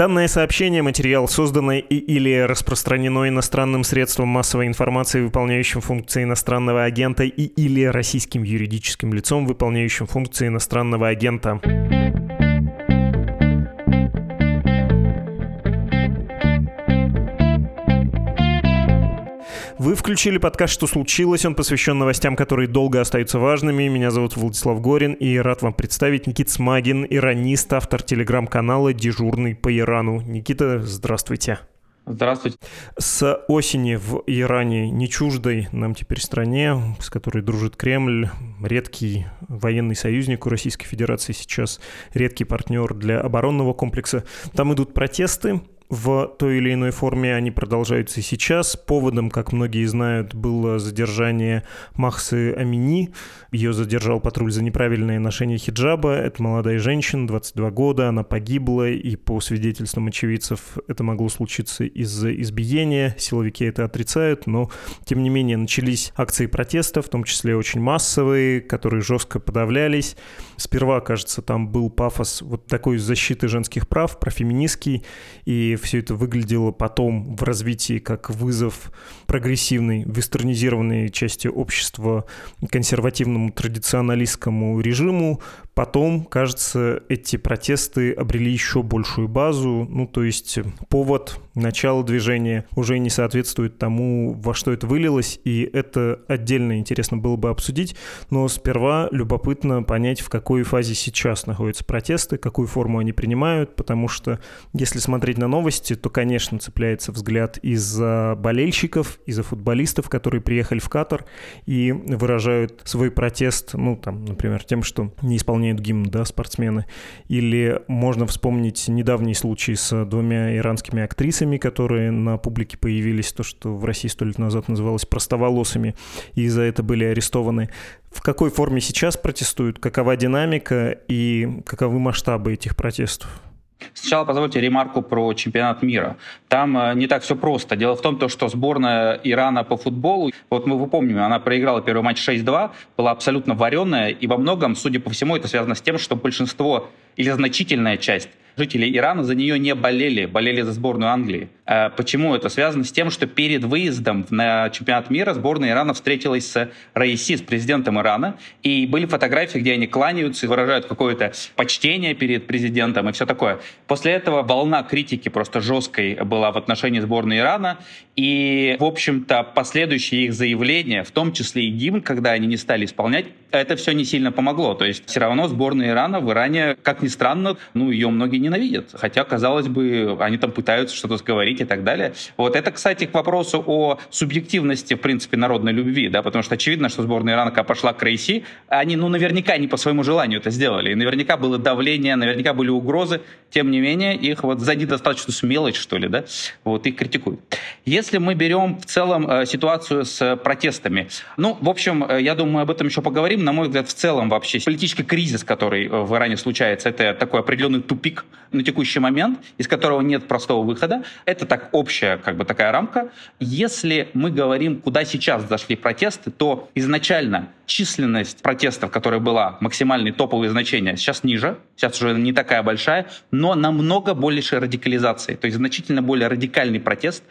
Данное сообщение, материал, созданный и или распространено иностранным средством массовой информации, выполняющим функции иностранного агента и или российским юридическим лицом, выполняющим функции иностранного агента. Вы включили подкаст «Что случилось?». Он посвящен новостям, которые долго остаются важными. Меня зовут Владислав Горин, и рад вам представить Никит Смагин, иронист, автор телеграм-канала «Дежурный по Ирану». Никита, здравствуйте. Здравствуйте. С осени в Иране, не чуждой нам теперь стране, с которой дружит Кремль, редкий военный союзник у Российской Федерации сейчас, редкий партнер для оборонного комплекса. Там идут протесты, в той или иной форме они продолжаются и сейчас. Поводом, как многие знают, было задержание Махсы Амини. Ее задержал патруль за неправильное ношение хиджаба. Это молодая женщина, 22 года, она погибла, и по свидетельствам очевидцев это могло случиться из-за избиения. Силовики это отрицают, но тем не менее начались акции протеста, в том числе очень массовые, которые жестко подавлялись. Сперва, кажется, там был пафос вот такой защиты женских прав, профеминистский, и все это выглядело потом в развитии как вызов прогрессивной, вестернизированной части общества консервативному традиционалистскому режиму, Потом, кажется, эти протесты обрели еще большую базу, ну, то есть повод, начало движения уже не соответствует тому, во что это вылилось, и это отдельно интересно было бы обсудить, но сперва любопытно понять, в какой фазе сейчас находятся протесты, какую форму они принимают, потому что если смотреть на новости, то, конечно, цепляется взгляд из-за болельщиков, из-за футболистов, которые приехали в Катар и выражают свой протест, ну, там, например, тем, что не исполняют исполняют гимн, да, спортсмены. Или можно вспомнить недавний случай с двумя иранскими актрисами, которые на публике появились, то, что в России сто лет назад называлось простоволосыми, и за это были арестованы. В какой форме сейчас протестуют, какова динамика и каковы масштабы этих протестов? Сначала позвольте ремарку про чемпионат мира. Там э, не так все просто. Дело в том, что сборная Ирана по футболу, вот мы помним, она проиграла первый матч 6-2, была абсолютно вареная, и во многом, судя по всему, это связано с тем, что большинство или значительная часть жители Ирана за нее не болели, болели за сборную Англии. А почему это связано с тем, что перед выездом на чемпионат мира сборная Ирана встретилась с Раиси, с президентом Ирана, и были фотографии, где они кланяются и выражают какое-то почтение перед президентом и все такое. После этого волна критики просто жесткой была в отношении сборной Ирана, и, в общем-то, последующие их заявления, в том числе и гимн, когда они не стали исполнять, это все не сильно помогло. То есть все равно сборная Ирана в Иране, как ни странно, ну, ее многие ненавидят. Хотя, казалось бы, они там пытаются что-то сговорить и так далее. Вот это, кстати, к вопросу о субъективности, в принципе, народной любви, да, потому что очевидно, что сборная Ирана, когда пошла к Рейси, они, ну, наверняка не по своему желанию это сделали. И наверняка было давление, наверняка были угрозы. Тем не менее, их вот за недостаточную смелость, что ли, да, вот их критикуют. Если мы берем в целом э, ситуацию с протестами, ну, в общем, э, я думаю, мы об этом еще поговорим. На мой взгляд, в целом вообще политический кризис, который э, в Иране случается, это такой определенный тупик на текущий момент, из которого нет простого выхода. Это так общая как бы такая рамка. Если мы говорим, куда сейчас зашли протесты, то изначально численность протестов, которая была, максимальные топовые значения, сейчас ниже, сейчас уже не такая большая, но намного большей радикализации, то есть значительно более радикальный протест.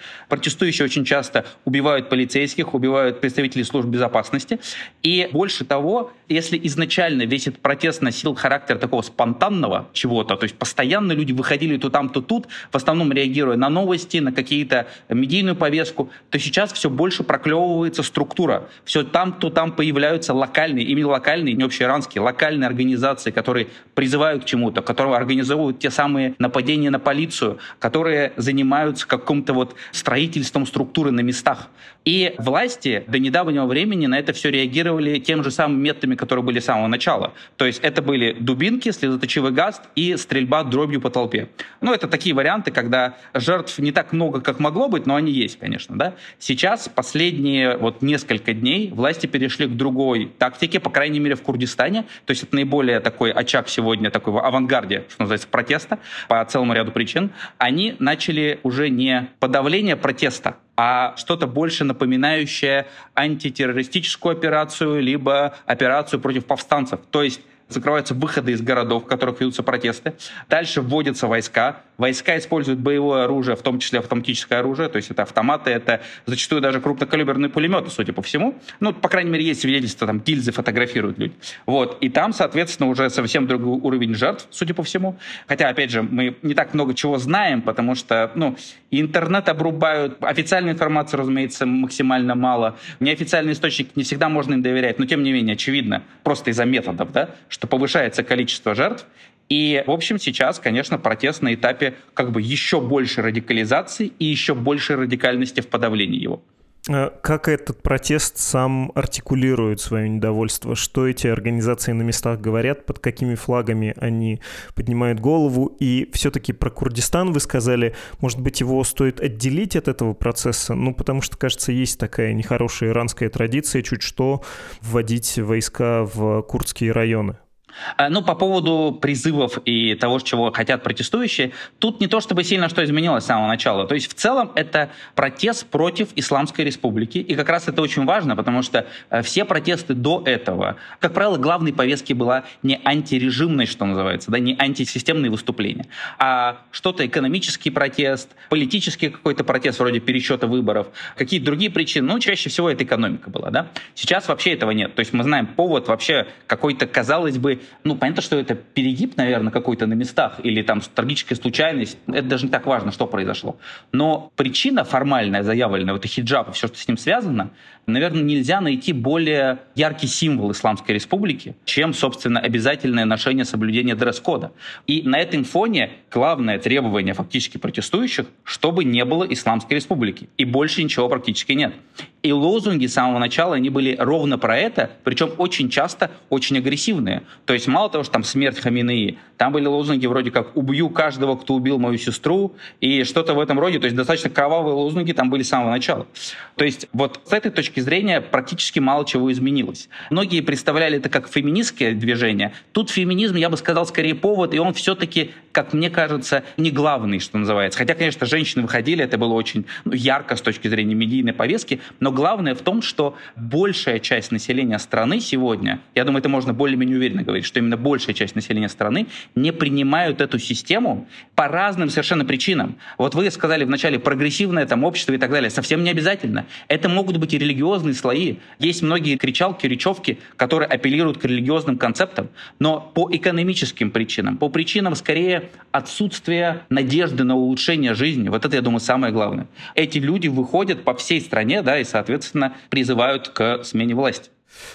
Протестующие очень часто убивают полицейских, убивают представителей служб безопасности. И больше того, если изначально весь этот протест носил характер такого спонтанного чего-то, то есть постоянно люди выходили то там, то тут, в основном реагируя на новости, на какие-то медийную повестку, то сейчас все больше проклевывается структура. Все там, то там появляются локальные, именно локальные, не общеиранские, локальные организации, которые призывают к чему-то, которые организовывают те самые нападения на полицию, которые занимаются каким-то вот строительством структуры на местах. И власти до недавнего времени на это все реагировали тем же самым методами, которые были с самого начала. То есть это были дубинки, слезоточивый газ и стрельба дробью по толпе. Ну, это такие варианты, когда жертв не так много, как могло быть, но они есть, конечно. Да? Сейчас, последние вот несколько дней, власти перешли к другой тактике, по крайней мере, в Курдистане. То есть это наиболее такой очаг сегодня, такой в авангарде, что называется, протеста по целому ряду причин. Они начали уже не подавление протеста, а что-то больше напоминающее антитеррористическую операцию, либо операцию против повстанцев. То есть закрываются выходы из городов, в которых ведутся протесты. Дальше вводятся войска. Войска используют боевое оружие, в том числе автоматическое оружие, то есть это автоматы, это зачастую даже крупнокалиберные пулеметы, судя по всему. Ну, по крайней мере, есть свидетельства, там гильзы фотографируют люди. Вот. И там, соответственно, уже совсем другой уровень жертв, судя по всему. Хотя, опять же, мы не так много чего знаем, потому что, ну, интернет обрубают, официальной информации, разумеется, максимально мало. Неофициальный источник не всегда можно им доверять, но тем не менее, очевидно, просто из-за методов, да, повышается количество жертв, и, в общем, сейчас, конечно, протест на этапе как бы еще большей радикализации и еще большей радикальности в подавлении его. А как этот протест сам артикулирует свое недовольство? Что эти организации на местах говорят? Под какими флагами они поднимают голову? И все-таки про Курдистан вы сказали, может быть, его стоит отделить от этого процесса? Ну, потому что, кажется, есть такая нехорошая иранская традиция чуть что вводить войска в курдские районы. А, ну, по поводу призывов и того, чего хотят протестующие, тут не то чтобы сильно что изменилось с самого начала. То есть в целом это протест против Исламской Республики. И как раз это очень важно, потому что э, все протесты до этого, как правило, главной повестки была не антирежимной, что называется, да, не антисистемные выступления, а что-то экономический протест, политический какой-то протест вроде пересчета выборов, какие-то другие причины. Ну, чаще всего это экономика была, да. Сейчас вообще этого нет. То есть мы знаем повод вообще какой-то, казалось бы, ну, понятно, что это перегиб, наверное, какой-то на местах или там трагическая случайность. Это даже не так важно, что произошло. Но причина формальная, заявленная, вот и хиджаб и все, что с ним связано, наверное, нельзя найти более яркий символ Исламской Республики, чем, собственно, обязательное ношение соблюдения дресс-кода. И на этом фоне главное требование фактически протестующих, чтобы не было Исламской Республики. И больше ничего практически нет. И лозунги с самого начала, они были ровно про это, причем очень часто очень агрессивные. То есть мало того, что там смерть Хаминеи, там были лозунги вроде как «убью каждого, кто убил мою сестру» и что-то в этом роде. То есть достаточно кровавые лозунги там были с самого начала. То есть вот с этой точки зрения практически мало чего изменилось. Многие представляли это как феминистское движение. Тут феминизм, я бы сказал, скорее повод, и он все-таки, как мне кажется, не главный, что называется. Хотя, конечно, женщины выходили, это было очень ну, ярко с точки зрения медийной повестки, но главное в том, что большая часть населения страны сегодня, я думаю, это можно более-менее уверенно говорить, что именно большая часть населения страны не принимают эту систему по разным совершенно причинам. Вот вы сказали вначале прогрессивное там общество и так далее. Совсем не обязательно. Это могут быть и религиозные слои. Есть многие кричалки, речевки, которые апеллируют к религиозным концептам, но по экономическим причинам, по причинам скорее отсутствия надежды на улучшение жизни. Вот это, я думаю, самое главное. Эти люди выходят по всей стране, да, и, соответственно, призывают к смене власти.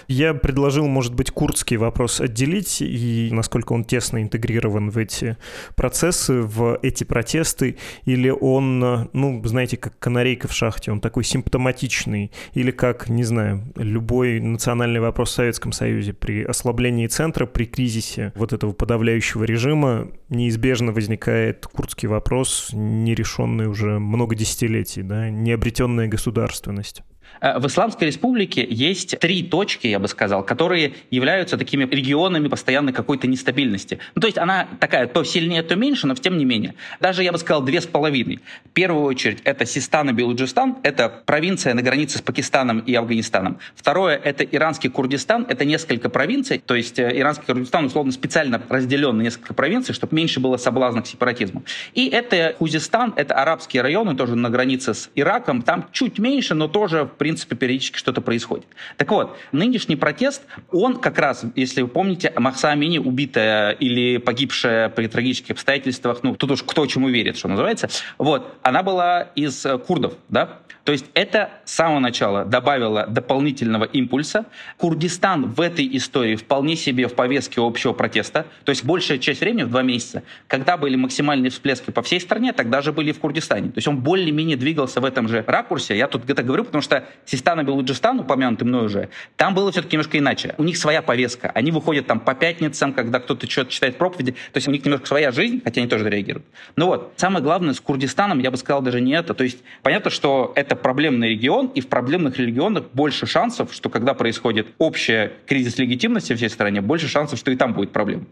Я предложил, может быть, курдский вопрос отделить, и насколько он тесно интегрирован в эти процессы, в эти протесты, или он, ну, знаете, как канарейка в шахте, он такой симптоматичный, или как, не знаю, любой национальный вопрос в Советском Союзе при ослаблении центра, при кризисе вот этого подавляющего режима неизбежно возникает курдский вопрос, нерешенный уже много десятилетий, да, необретенная государственность. Э, в Исламской республике есть три точки, я бы сказал, которые являются такими регионами постоянной какой-то нестабильности. Ну, то есть она такая то сильнее, то меньше, но тем не менее. Даже, я бы сказал, две с половиной. В первую очередь это Систан и Белуджистан, это провинция на границе с Пакистаном и Афганистаном. Второе это иранский Курдистан, это несколько провинций, то есть э, иранский Курдистан условно специально разделен на несколько провинций, чтобы меньше было соблазна к сепаратизму. И это Хузистан, это арабские районы, тоже на границе с Ираком, там чуть меньше, но тоже принципе, периодически что-то происходит. Так вот, нынешний протест, он как раз, если вы помните, Махса Амини, убитая или погибшая при трагических обстоятельствах, ну, тут уж кто чему верит, что называется, вот, она была из э, курдов, да, то есть это с самого начала добавило дополнительного импульса. Курдистан в этой истории вполне себе в повестке общего протеста. То есть большая часть времени, в два месяца, когда были максимальные всплески по всей стране, тогда же были в Курдистане. То есть он более-менее двигался в этом же ракурсе. Я тут это говорю, потому что Систан и Белуджистан, упомянутый мной уже, там было все-таки немножко иначе. У них своя повестка. Они выходят там по пятницам, когда кто-то что-то читает проповеди. То есть у них немножко своя жизнь, хотя они тоже реагируют. Ну вот, самое главное с Курдистаном, я бы сказал, даже не это. То есть понятно, что это это проблемный регион, и в проблемных регионах больше шансов, что когда происходит общий кризис легитимности в всей стране, больше шансов, что и там будет проблема.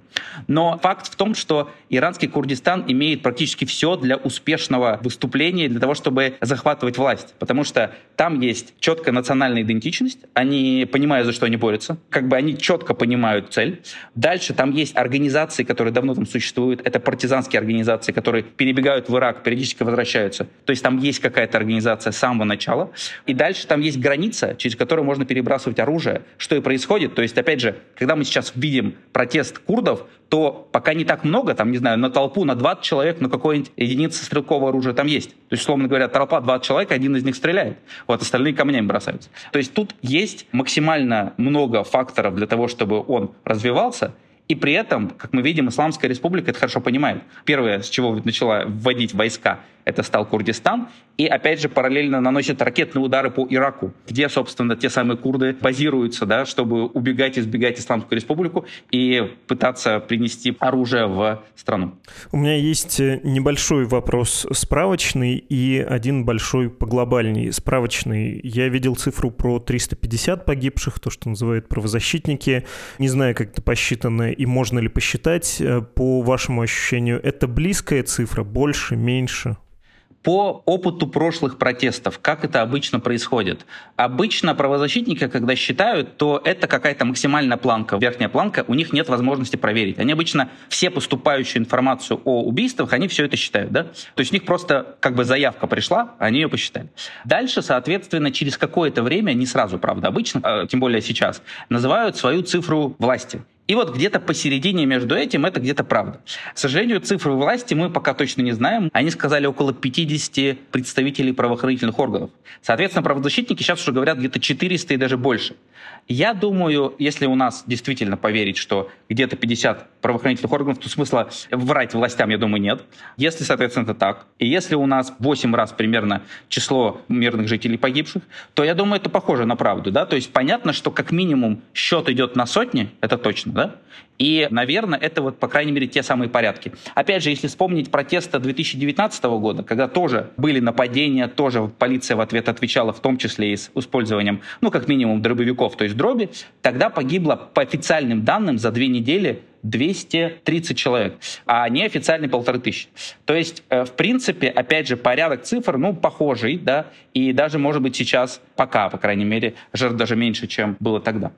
Но факт в том, что иранский Курдистан имеет практически все для успешного выступления, для того, чтобы захватывать власть. Потому что там есть четкая национальная идентичность, они понимают, за что они борются, как бы они четко понимают цель. Дальше там есть организации, которые давно там существуют, это партизанские организации, которые перебегают в Ирак, периодически возвращаются. То есть там есть какая-то организация с самого начала. И дальше там есть граница, через которую можно перебрасывать оружие, что и происходит. То есть, опять же, когда мы сейчас видим протест курдов, то пока не так много, там, не знаю, на толпу, на 20 человек, на какой-нибудь единице стрелкового оружия там есть. То есть, условно говоря, толпа 20 человек, один из них стреляет, вот остальные камнями бросаются. То есть тут есть максимально много факторов для того, чтобы он развивался, и при этом, как мы видим, Исламская республика это хорошо понимает. Первое, с чего начала вводить войска, это стал Курдистан, и опять же параллельно наносят ракетные удары по Ираку, где, собственно, те самые курды базируются, да, чтобы убегать, избегать Исламскую республику и пытаться принести оружие в страну. У меня есть э, небольшой вопрос справочный и один большой поглобальный. Справочный. Я видел цифру про 350 погибших, то, что называют правозащитники. Не знаю, как это посчитано и можно ли посчитать. Э, по вашему ощущению, это близкая цифра, больше, меньше? По опыту прошлых протестов, как это обычно происходит? Обычно правозащитники, когда считают, то это какая-то максимальная планка, верхняя планка, у них нет возможности проверить. Они обычно все поступающую информацию о убийствах, они все это считают, да? То есть у них просто как бы заявка пришла, они ее посчитали. Дальше, соответственно, через какое-то время, не сразу, правда, обычно, а тем более сейчас, называют свою цифру власти. И вот где-то посередине между этим это где-то правда. К сожалению, цифры власти мы пока точно не знаем. Они сказали около 50 представителей правоохранительных органов. Соответственно, правозащитники сейчас уже говорят где-то 400 и даже больше. Я думаю, если у нас действительно поверить, что где-то 50 правоохранительных органов, то смысла врать властям, я думаю, нет. Если, соответственно, это так, и если у нас 8 раз примерно число мирных жителей погибших, то я думаю, это похоже на правду. Да? То есть понятно, что как минимум счет идет на сотни, это точно, да? И, наверное, это вот, по крайней мере, те самые порядки. Опять же, если вспомнить протесты 2019 года, когда тоже были нападения, тоже полиция в ответ отвечала, в том числе и с использованием, ну, как минимум, дробовиков, то есть дроби, тогда погибло по официальным данным за две недели 230 человек, а неофициальный полторы тысячи. То есть, э, в принципе, опять же, порядок цифр, ну, похожий, да, и даже, может быть, сейчас, пока, по крайней мере, жертв даже меньше, чем было тогда.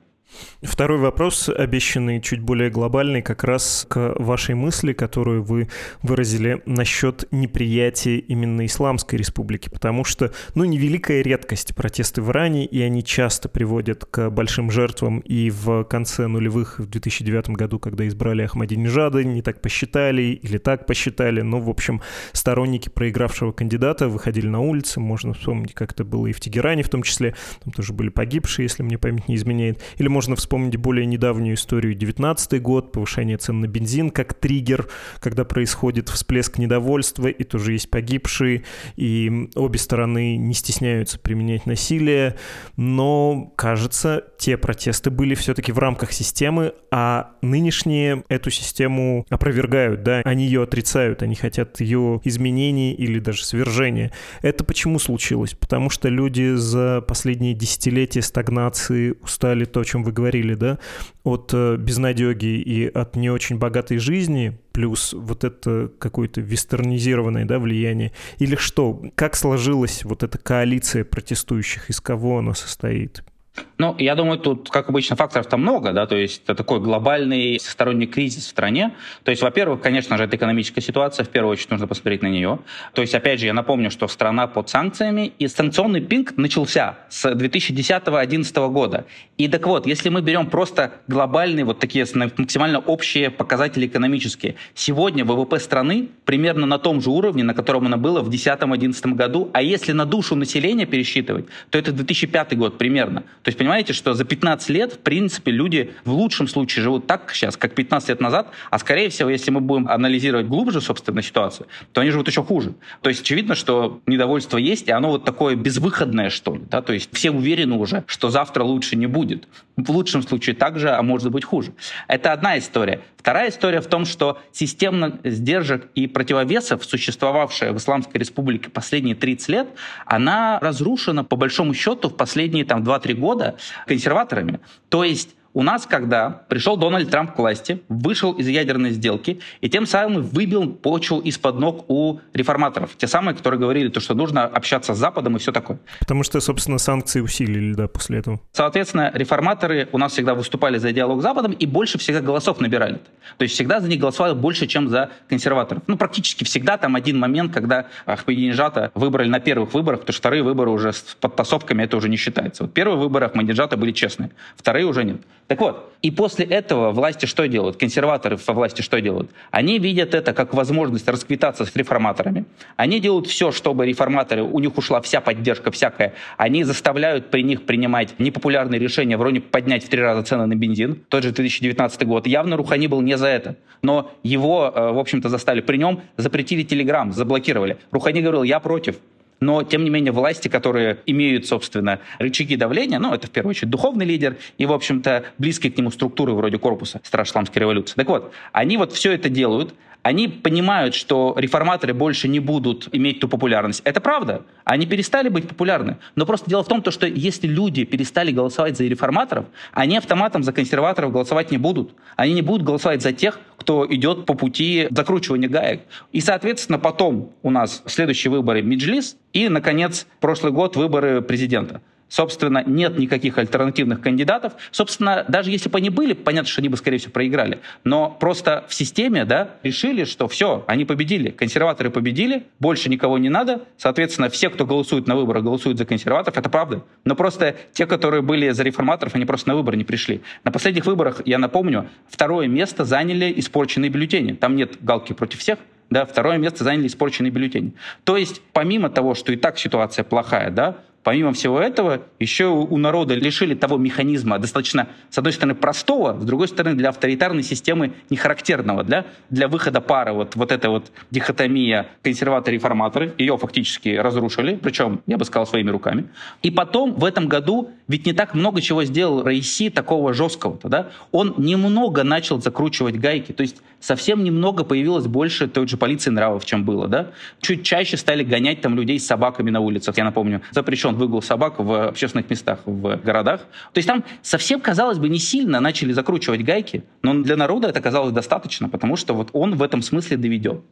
Второй вопрос, обещанный чуть более глобальный, как раз к вашей мысли, которую вы выразили насчет неприятия именно Исламской Республики, потому что, ну, невеликая редкость протесты в Иране, и они часто приводят к большим жертвам, и в конце нулевых, в 2009 году, когда избрали Ахмадинежада, не так посчитали или так посчитали, но, в общем, сторонники проигравшего кандидата выходили на улицы, можно вспомнить, как это было и в Тегеране в том числе, там тоже были погибшие, если мне память не изменяет, или можно вспомнить более недавнюю историю 19 год, повышение цен на бензин как триггер, когда происходит всплеск недовольства, и тоже есть погибшие, и обе стороны не стесняются применять насилие, но, кажется, те протесты были все-таки в рамках системы, а нынешние эту систему опровергают, да, они ее отрицают, они хотят ее изменений или даже свержения. Это почему случилось? Потому что люди за последние десятилетия стагнации устали то, о чем вы говорили, да, от э, безнадеги и от не очень богатой жизни, плюс вот это какое-то вестернизированное да, влияние, или что? Как сложилась вот эта коалиция протестующих, из кого она состоит? Ну, я думаю, тут, как обычно, факторов-то много, да, то есть это такой глобальный всесторонний кризис в стране. То есть, во-первых, конечно же, это экономическая ситуация, в первую очередь нужно посмотреть на нее. То есть, опять же, я напомню, что страна под санкциями, и санкционный пинг начался с 2010-2011 года. И так вот, если мы берем просто глобальные, вот такие максимально общие показатели экономические, сегодня ВВП страны примерно на том же уровне, на котором она была в 2010-2011 году, а если на душу населения пересчитывать, то это 2005 год примерно. То есть, понимаете, что за 15 лет, в принципе, люди в лучшем случае живут так сейчас, как 15 лет назад, а скорее всего, если мы будем анализировать глубже, собственно, ситуацию, то они живут еще хуже. То есть очевидно, что недовольство есть, и оно вот такое безвыходное, что ли. Да? То есть все уверены уже, что завтра лучше не будет. В лучшем случае так же, а может быть хуже. Это одна история. Вторая история в том, что системно сдержек и противовесов, существовавшая в Исламской Республике последние 30 лет, она разрушена, по большому счету, в последние там, 2-3 года консерваторами. То есть у нас, когда пришел Дональд Трамп к власти, вышел из ядерной сделки и тем самым выбил почву из-под ног у реформаторов. Те самые, которые говорили, то, что нужно общаться с Западом и все такое. Потому что, собственно, санкции усилили, да, после этого. Соответственно, реформаторы у нас всегда выступали за диалог с Западом и больше всегда голосов набирали. То есть всегда за них голосовали больше, чем за консерваторов. Ну, практически всегда там один момент, когда Ахмадинежата выбрали на первых выборах, потому что вторые выборы уже с подтасовками это уже не считается. Вот первые выборы Ахмадинежата были честные, вторые уже нет. Так вот, и после этого власти что делают? Консерваторы во власти что делают? Они видят это как возможность расквитаться с реформаторами. Они делают все, чтобы реформаторы, у них ушла вся поддержка всякая. Они заставляют при них принимать непопулярные решения, вроде поднять в три раза цены на бензин. Тот же 2019 год. Явно Рухани был не за это. Но его, э, в общем-то, заставили. При нем запретили Телеграм, заблокировали. Рухани говорил, я против. Но, тем не менее, власти, которые имеют, собственно, рычаги давления, ну, это в первую очередь духовный лидер и, в общем-то, близкие к нему структуры вроде корпуса Страж Исламской революции. Так вот, они вот все это делают, они понимают, что реформаторы больше не будут иметь ту популярность. Это правда. Они перестали быть популярны. Но просто дело в том, что если люди перестали голосовать за реформаторов, они автоматом за консерваторов голосовать не будут. Они не будут голосовать за тех, кто идет по пути закручивания гаек. И, соответственно, потом у нас следующие выборы Меджлис и, наконец, прошлый год выборы президента. Собственно, нет никаких альтернативных кандидатов. Собственно, даже если бы они были, понятно, что они бы, скорее всего, проиграли. Но просто в системе да, решили, что все, они победили. Консерваторы победили, больше никого не надо. Соответственно, все, кто голосует на выборах, голосуют за консерваторов. Это правда. Но просто те, которые были за реформаторов, они просто на выборы не пришли. На последних выборах, я напомню, второе место заняли испорченные бюллетени. Там нет галки против всех. Да, второе место заняли испорченные бюллетени. То есть, помимо того, что и так ситуация плохая, да, Помимо всего этого, еще у народа лишили того механизма, достаточно, с одной стороны, простого, с другой стороны, для авторитарной системы нехарактерного, для, для выхода пары. Вот, вот эта вот дихотомия консерваторы-реформаторы, ее фактически разрушили, причем, я бы сказал, своими руками. И потом, в этом году, ведь не так много чего сделал Раиси такого жесткого-то, да? Он немного начал закручивать гайки, то есть совсем немного появилось больше той же полиции нравов, чем было, да? Чуть чаще стали гонять там людей с собаками на улицах, я напомню. Запрещен выгул собак в общественных местах в городах. То есть там совсем, казалось бы, не сильно начали закручивать гайки, но для народа это казалось достаточно, потому что вот он в этом смысле доведен.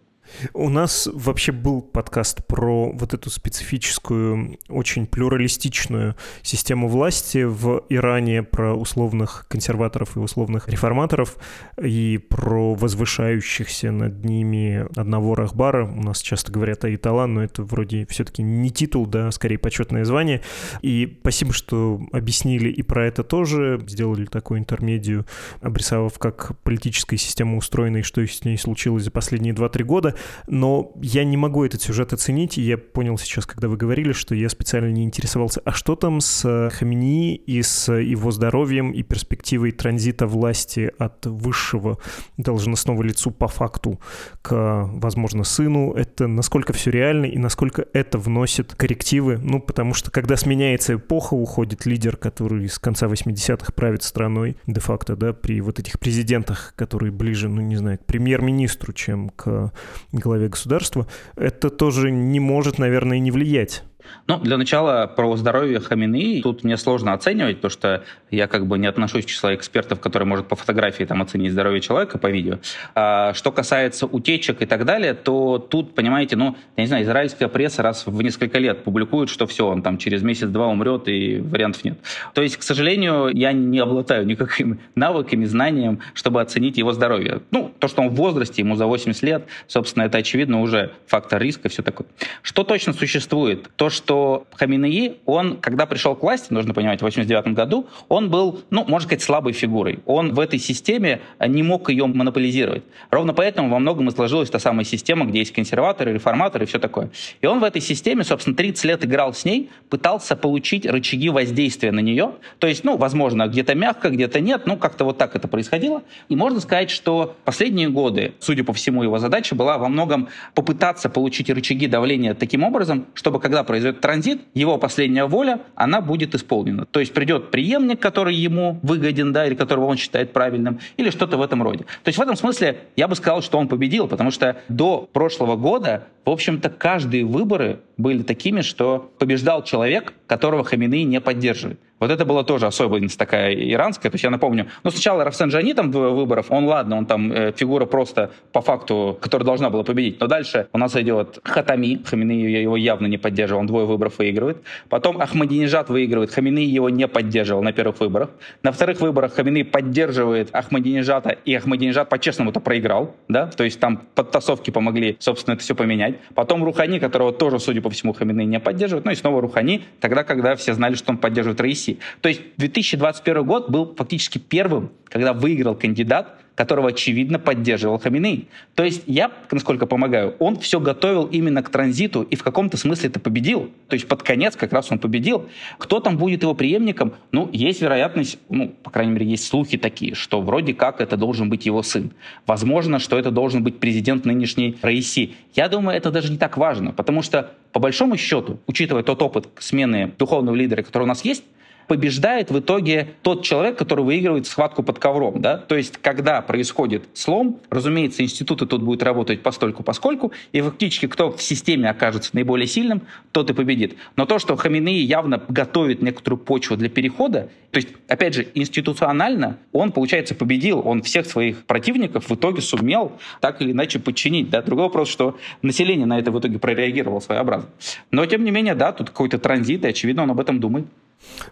У нас вообще был подкаст про вот эту специфическую, очень плюралистичную систему власти в Иране, про условных консерваторов и условных реформаторов, и про возвышающихся над ними одного Рахбара. У нас часто говорят Айтала, но это вроде все-таки не титул, да, скорее почетное звание. И спасибо, что объяснили и про это тоже, сделали такую интермедию, обрисовав, как политическая система устроена и что с ней случилось за последние 2-3 года но я не могу этот сюжет оценить, и я понял сейчас, когда вы говорили, что я специально не интересовался, а что там с Хамини и с его здоровьем и перспективой транзита власти от высшего должностного лицу по факту к, возможно, сыну, это насколько все реально и насколько это вносит коррективы, ну, потому что когда сменяется эпоха, уходит лидер, который с конца 80-х правит страной, де-факто, да, при вот этих президентах, которые ближе, ну, не знаю, к премьер-министру, чем к главе государства, это тоже не может, наверное, не влиять. Ну, для начала про здоровье Хамины тут мне сложно оценивать, потому что я как бы не отношусь к числу экспертов, которые может по фотографии там оценить здоровье человека по видео. А, что касается утечек и так далее, то тут, понимаете, ну, я не знаю, израильская пресса раз в несколько лет публикует, что все, он там через месяц-два умрет и вариантов нет. То есть, к сожалению, я не обладаю никакими навыками, знанием, чтобы оценить его здоровье. Ну, то, что он в возрасте, ему за 80 лет, собственно, это очевидно уже фактор риска, все такое. Что точно существует? То, что Хаминеи, он, когда пришел к власти, нужно понимать, в 89 году, он был, ну, можно сказать, слабой фигурой. Он в этой системе не мог ее монополизировать. Ровно поэтому во многом и сложилась та самая система, где есть консерваторы, реформаторы и все такое. И он в этой системе, собственно, 30 лет играл с ней, пытался получить рычаги воздействия на нее. То есть, ну, возможно, где-то мягко, где-то нет, ну, как-то вот так это происходило. И можно сказать, что последние годы, судя по всему, его задача была во многом попытаться получить рычаги давления таким образом, чтобы когда произойдет произойдет транзит, его последняя воля, она будет исполнена. То есть придет преемник, который ему выгоден, да, или которого он считает правильным, или что-то в этом роде. То есть в этом смысле я бы сказал, что он победил, потому что до прошлого года, в общем-то, каждые выборы были такими, что побеждал человек, которого Хамины не поддерживает. Вот это была тоже особенность такая иранская. То есть я напомню, ну сначала Рафсанджани там до выборов, он ладно, он там э, фигура просто по факту, которая должна была победить. Но дальше у нас идет Хатами, Хамины его явно не поддерживал, он двое выборов выигрывает. Потом Ахмадинежад выигрывает, Хамины его не поддерживал на первых выборах. На вторых выборах Хамины поддерживает Ахмадинежада, и Ахмадинежад по-честному это проиграл, да, то есть там подтасовки помогли, собственно, это все поменять. Потом Рухани, которого тоже, судя по всему, Хамины не поддерживает, ну и снова Рухани, тогда, когда все знали, что он поддерживает Раиси. То есть 2021 год был фактически первым, когда выиграл кандидат, которого, очевидно, поддерживал Хаминей. То есть я, насколько помогаю, он все готовил именно к транзиту и в каком-то смысле это победил. То есть под конец как раз он победил. Кто там будет его преемником? Ну, есть вероятность, ну, по крайней мере, есть слухи такие, что вроде как это должен быть его сын. Возможно, что это должен быть президент нынешней Раиси. Я думаю, это даже не так важно, потому что, по большому счету, учитывая тот опыт смены духовного лидера, который у нас есть, побеждает в итоге тот человек, который выигрывает схватку под ковром. Да? То есть, когда происходит слом, разумеется, институты тут будут работать постольку поскольку, и фактически кто в системе окажется наиболее сильным, тот и победит. Но то, что Хаминеи явно готовит некоторую почву для перехода, то есть, опять же, институционально он, получается, победил, он всех своих противников в итоге сумел так или иначе подчинить. Да? Другой вопрос, что население на это в итоге прореагировало своеобразно. Но, тем не менее, да, тут какой-то транзит, и, очевидно, он об этом думает.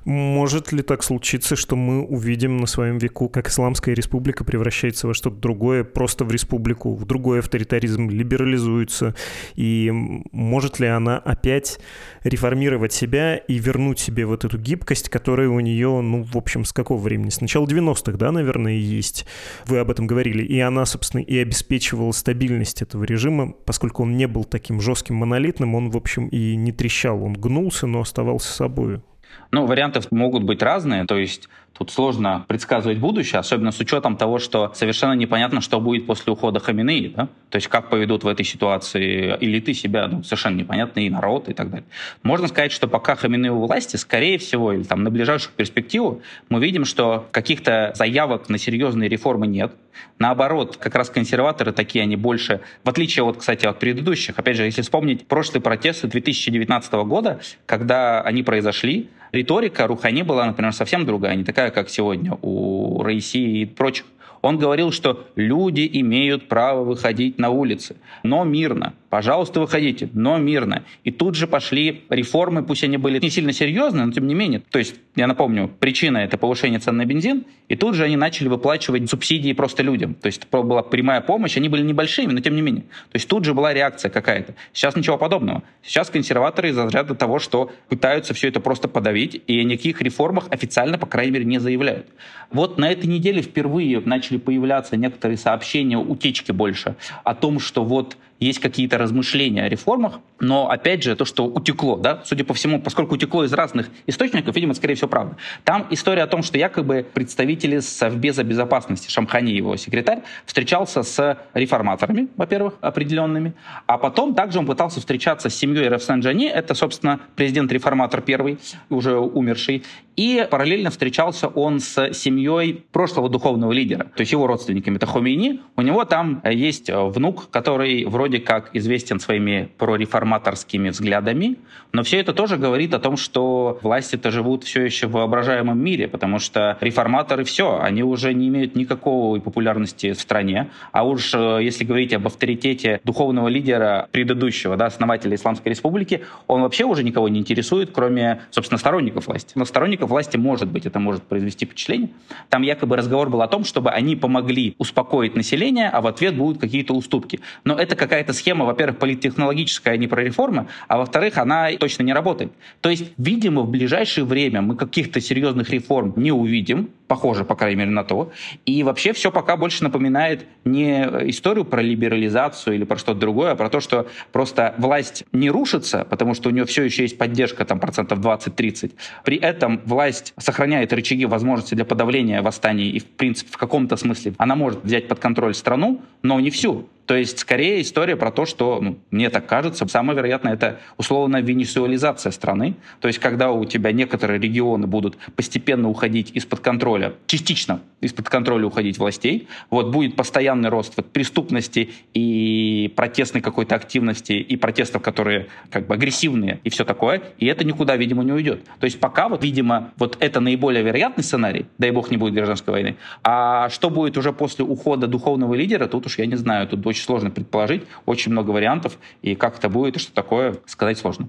Может ли так случиться, что мы увидим на своем веку, как Исламская республика превращается во что-то другое, просто в республику, в другой авторитаризм либерализуется, и может ли она опять реформировать себя и вернуть себе вот эту гибкость, которая у нее, ну, в общем, с какого времени? С начала 90-х, да, наверное, есть. Вы об этом говорили. И она, собственно, и обеспечивала стабильность этого режима, поскольку он не был таким жестким монолитным, он, в общем, и не трещал, он гнулся, но оставался собой. Ну, варианты могут быть разные, то есть тут сложно предсказывать будущее, особенно с учетом того, что совершенно непонятно, что будет после ухода Хаминеи, да? то есть как поведут в этой ситуации элиты себя, ну, совершенно непонятно, и народ, и так далее. Можно сказать, что пока Хаминеи у власти, скорее всего, или там на ближайшую перспективу, мы видим, что каких-то заявок на серьезные реформы нет. Наоборот, как раз консерваторы такие, они больше, в отличие от, кстати, от предыдущих, опять же, если вспомнить прошлые протесты 2019 года, когда они произошли, риторика Рухани была, например, совсем другая, не такая, как сегодня у Раиси и прочих. Он говорил, что люди имеют право выходить на улицы, но мирно. Пожалуйста, выходите, но мирно. И тут же пошли реформы, пусть они были не сильно серьезные, но тем не менее. То есть, я напомню, причина — это повышение цен на бензин, и тут же они начали выплачивать субсидии просто людям. То есть, была прямая помощь, они были небольшими, но тем не менее. То есть, тут же была реакция какая-то. Сейчас ничего подобного. Сейчас консерваторы из разряда того, что пытаются все это просто подавить, и о никаких реформах официально, по крайней мере, не заявляют. Вот на этой неделе впервые начали появляться некоторые сообщения, утечки больше, о том, что вот есть какие-то размышления о реформах, но, опять же, то, что утекло, да, судя по всему, поскольку утекло из разных источников, видимо, скорее всего, правда. Там история о том, что якобы представители Совбеза безопасности, Шамхани, его секретарь, встречался с реформаторами, во-первых, определенными, а потом также он пытался встречаться с семьей Рафсанджани, это, собственно, президент-реформатор первый, уже умерший, и параллельно встречался он с семьей прошлого духовного лидера, то есть его родственниками, это Хомейни. У него там есть внук, который вроде как известен своими прореформаторскими взглядами, но все это тоже говорит о том, что власти-то живут все еще в воображаемом мире, потому что реформаторы все, они уже не имеют никакой популярности в стране, а уж э, если говорить об авторитете духовного лидера предыдущего, да, основателя Исламской Республики, он вообще уже никого не интересует, кроме, собственно, сторонников власти. Но сторонников власти может быть, это может произвести впечатление. Там якобы разговор был о том, чтобы они помогли успокоить население, а в ответ будут какие-то уступки. Но это какая-то схема, во-первых, политтехнологическая, а не про реформы, а во-вторых, она точно не работает. То есть, видимо, в ближайшее время мы каких-то серьезных реформ не увидим, похоже, по крайней мере, на то. И вообще все пока больше напоминает не историю про либерализацию или про что-то другое, а про то, что просто власть не рушится, потому что у нее все еще есть поддержка там процентов 20-30. При этом власть сохраняет рычаги возможности для подавления восстаний и, в принципе, в каком-то смысле она может взять под контроль страну, но не всю. То есть, скорее, история про то, что, ну, мне так кажется, самое вероятное, это условно венесуализация страны. То есть, когда у тебя некоторые регионы будут постепенно уходить из-под контроля, контроля, частично из-под контроля уходить властей. Вот будет постоянный рост вот, преступности и протестной какой-то активности, и протестов, которые как бы агрессивные, и все такое. И это никуда, видимо, не уйдет. То есть пока вот, видимо, вот это наиболее вероятный сценарий, дай бог не будет гражданской войны. А что будет уже после ухода духовного лидера, тут уж я не знаю, тут очень сложно предположить, очень много вариантов, и как это будет, и что такое, сказать сложно.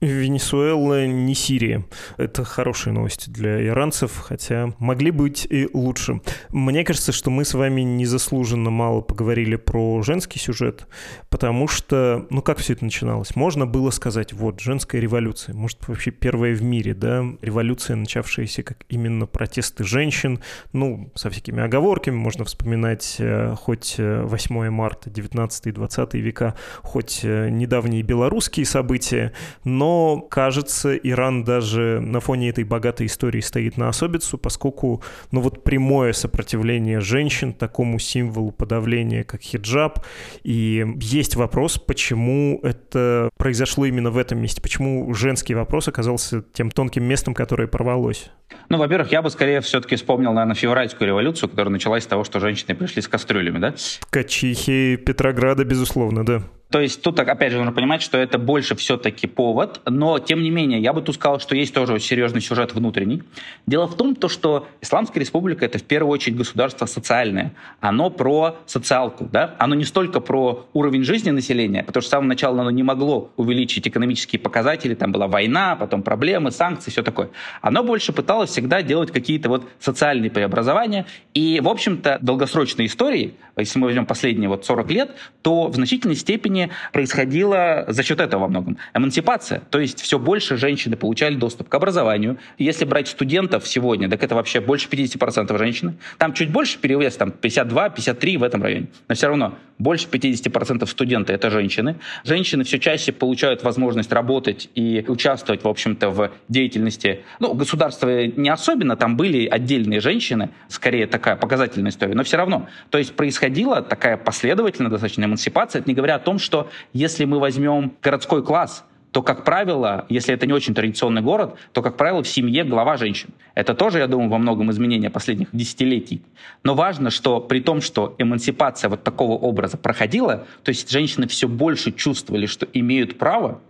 Венесуэла не Сирия. Это хорошие новости для иранцев, хотя могли быть и лучше. Мне кажется, что мы с вами незаслуженно мало поговорили про женский сюжет, потому что, ну как все это начиналось? Можно было сказать, вот, женская революция, может, вообще первая в мире, да, революция, начавшаяся как именно протесты женщин, ну, со всякими оговорками, можно вспоминать э, хоть 8 э, марта, 19 и 20 века, хоть э, недавние белорусские события, но но, кажется, Иран даже на фоне этой богатой истории стоит на особицу, поскольку, ну вот прямое сопротивление женщин такому символу подавления, как хиджаб, и есть вопрос, почему это произошло именно в этом месте, почему женский вопрос оказался тем тонким местом, которое порвалось. Ну, во-первых, я бы скорее все-таки вспомнил, наверное, февральскую революцию, которая началась с того, что женщины пришли с кастрюлями, да? Ткачихи Петрограда, безусловно, да. То есть тут, опять же, нужно понимать, что это больше все-таки повод, но, тем не менее, я бы тут сказал, что есть тоже серьезный сюжет внутренний. Дело в том, то, что Исламская республика — это в первую очередь государство социальное. Оно про социалку, да? Оно не столько про уровень жизни населения, потому что с самого начала оно не могло увеличить экономические показатели, там была война, потом проблемы, санкции, все такое. Оно больше пыталось всегда делать какие-то вот социальные преобразования, и, в общем-то, долгосрочной истории, если мы возьмем последние вот 40 лет, то в значительной степени жизни происходила за счет этого во многом. Эмансипация, то есть все больше женщины получали доступ к образованию. Если брать студентов сегодня, так это вообще больше 50% женщины. Там чуть больше перевес, там 52-53 в этом районе. Но все равно больше 50% студенты — это женщины. Женщины все чаще получают возможность работать и участвовать, в общем-то, в деятельности. Ну, государство не особенно, там были отдельные женщины, скорее такая показательная история, но все равно. То есть происходила такая последовательная достаточно эмансипация, это не говоря о том, что если мы возьмем городской класс, то, как правило, если это не очень традиционный город, то, как правило, в семье глава женщин. Это тоже, я думаю, во многом изменение последних десятилетий. Но важно, что при том, что эмансипация вот такого образа проходила, то есть женщины все больше чувствовали, что имеют право,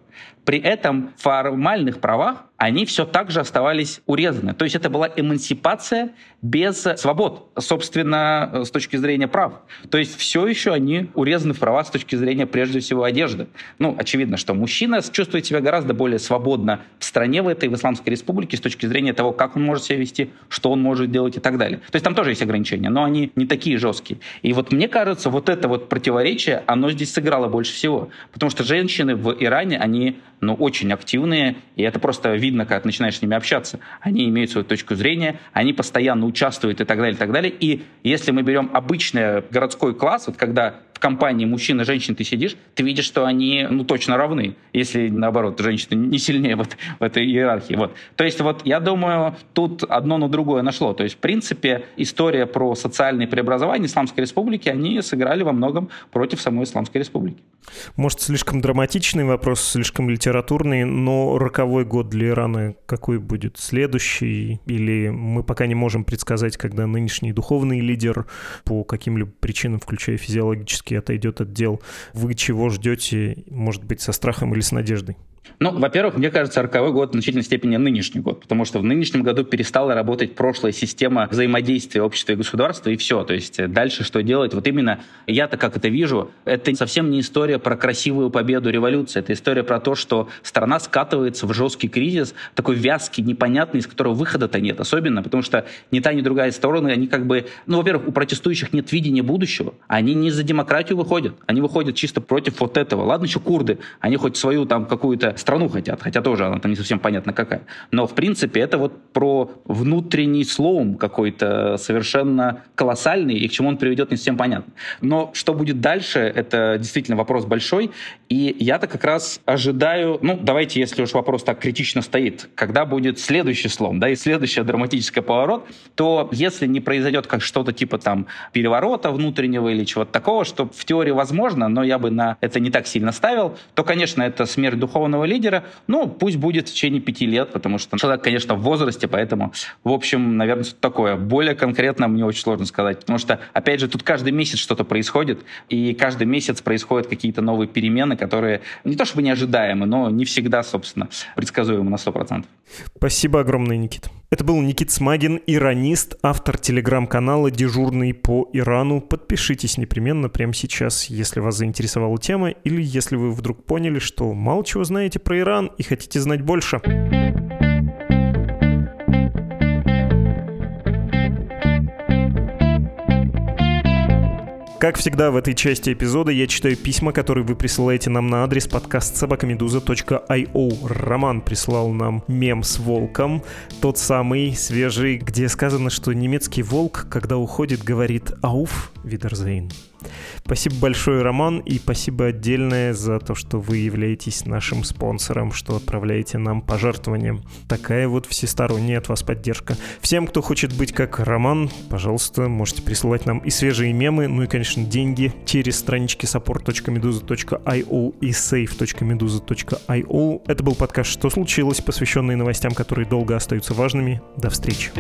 при этом в формальных правах они все так же оставались урезаны. То есть это была эмансипация без свобод, собственно, э, с точки зрения прав. То есть все еще они урезаны в права с точки зрения, прежде всего, одежды. Ну, очевидно, что мужчина чувствует себя гораздо более свободно в стране, в этой, в Исламской Республике, с точки зрения того, как он может себя вести, что он может делать и так далее. То есть там тоже есть ограничения, но они не такие жесткие. И вот мне кажется, вот это вот противоречие, оно здесь сыграло больше всего. Потому что женщины в Иране, они ну, очень активные, и это просто видно, когда ты начинаешь с ними общаться. Они имеют свою точку зрения, они постоянно участвуют и так далее, и так далее. И если мы берем обычный городской класс, вот когда компании мужчин и женщин ты сидишь, ты видишь, что они ну, точно равны, если, наоборот, женщины не сильнее вот в этой иерархии. Вот. То есть вот я думаю, тут одно на другое нашло. То есть, в принципе, история про социальные преобразования Исламской Республики, они сыграли во многом против самой Исламской Республики. Может, слишком драматичный вопрос, слишком литературный, но роковой год для Ирана какой будет? Следующий? Или мы пока не можем предсказать, когда нынешний духовный лидер по каким-либо причинам, включая физиологические практически отойдет от дел. Вы чего ждете, может быть, со страхом или с надеждой? Ну, во-первых, мне кажется, роковой год в значительной степени нынешний год, потому что в нынешнем году перестала работать прошлая система взаимодействия общества и государства, и все. То есть э, дальше что делать? Вот именно я-то как это вижу, это совсем не история про красивую победу революции, это история про то, что страна скатывается в жесткий кризис, такой вязкий, непонятный, из которого выхода-то нет. Особенно, потому что ни та, ни другая сторона, они как бы, ну, во-первых, у протестующих нет видения будущего, они не за демократию выходят, они выходят чисто против вот этого. Ладно, еще курды, они хоть свою там какую-то страну хотят, хотя тоже она там не совсем понятно какая. Но, в принципе, это вот про внутренний слоум какой-то совершенно колоссальный, и к чему он приведет, не совсем понятно. Но что будет дальше, это действительно вопрос большой, и я-то как раз ожидаю, ну, давайте, если уж вопрос так критично стоит, когда будет следующий слом, да, и следующий драматический поворот, то если не произойдет как что-то типа там переворота внутреннего или чего-то такого, что в теории возможно, но я бы на это не так сильно ставил, то, конечно, это смерть духовного генерального лидера, ну, пусть будет в течение пяти лет, потому что человек, конечно, в возрасте, поэтому, в общем, наверное, такое. Более конкретно мне очень сложно сказать, потому что, опять же, тут каждый месяц что-то происходит, и каждый месяц происходят какие-то новые перемены, которые не то чтобы неожидаемы, но не всегда, собственно, предсказуемы на 100%. Спасибо огромное, Никит. Это был Никит Смагин, иронист, автор телеграм-канала «Дежурный по Ирану». Подпишитесь непременно прямо сейчас, если вас заинтересовала тема, или если вы вдруг поняли, что мало чего знаете про Иран и хотите знать больше. Как всегда в этой части эпизода я читаю письма, которые вы присылаете нам на адрес подкаст собакамедуза.io. Роман прислал нам мем с волком, тот самый свежий, где сказано, что немецкий волк, когда уходит, говорит «Ауф, Видерзейн». Спасибо большое, Роман, и спасибо отдельное за то, что вы являетесь нашим спонсором, что отправляете нам пожертвования. Такая вот всесторонняя от вас поддержка. Всем, кто хочет быть как Роман, пожалуйста, можете присылать нам и свежие мемы, ну и, конечно, деньги через странички support.meduza.io и save.meduza.io. Это был подкаст «Что случилось?», посвященный новостям, которые долго остаются важными. До встречи.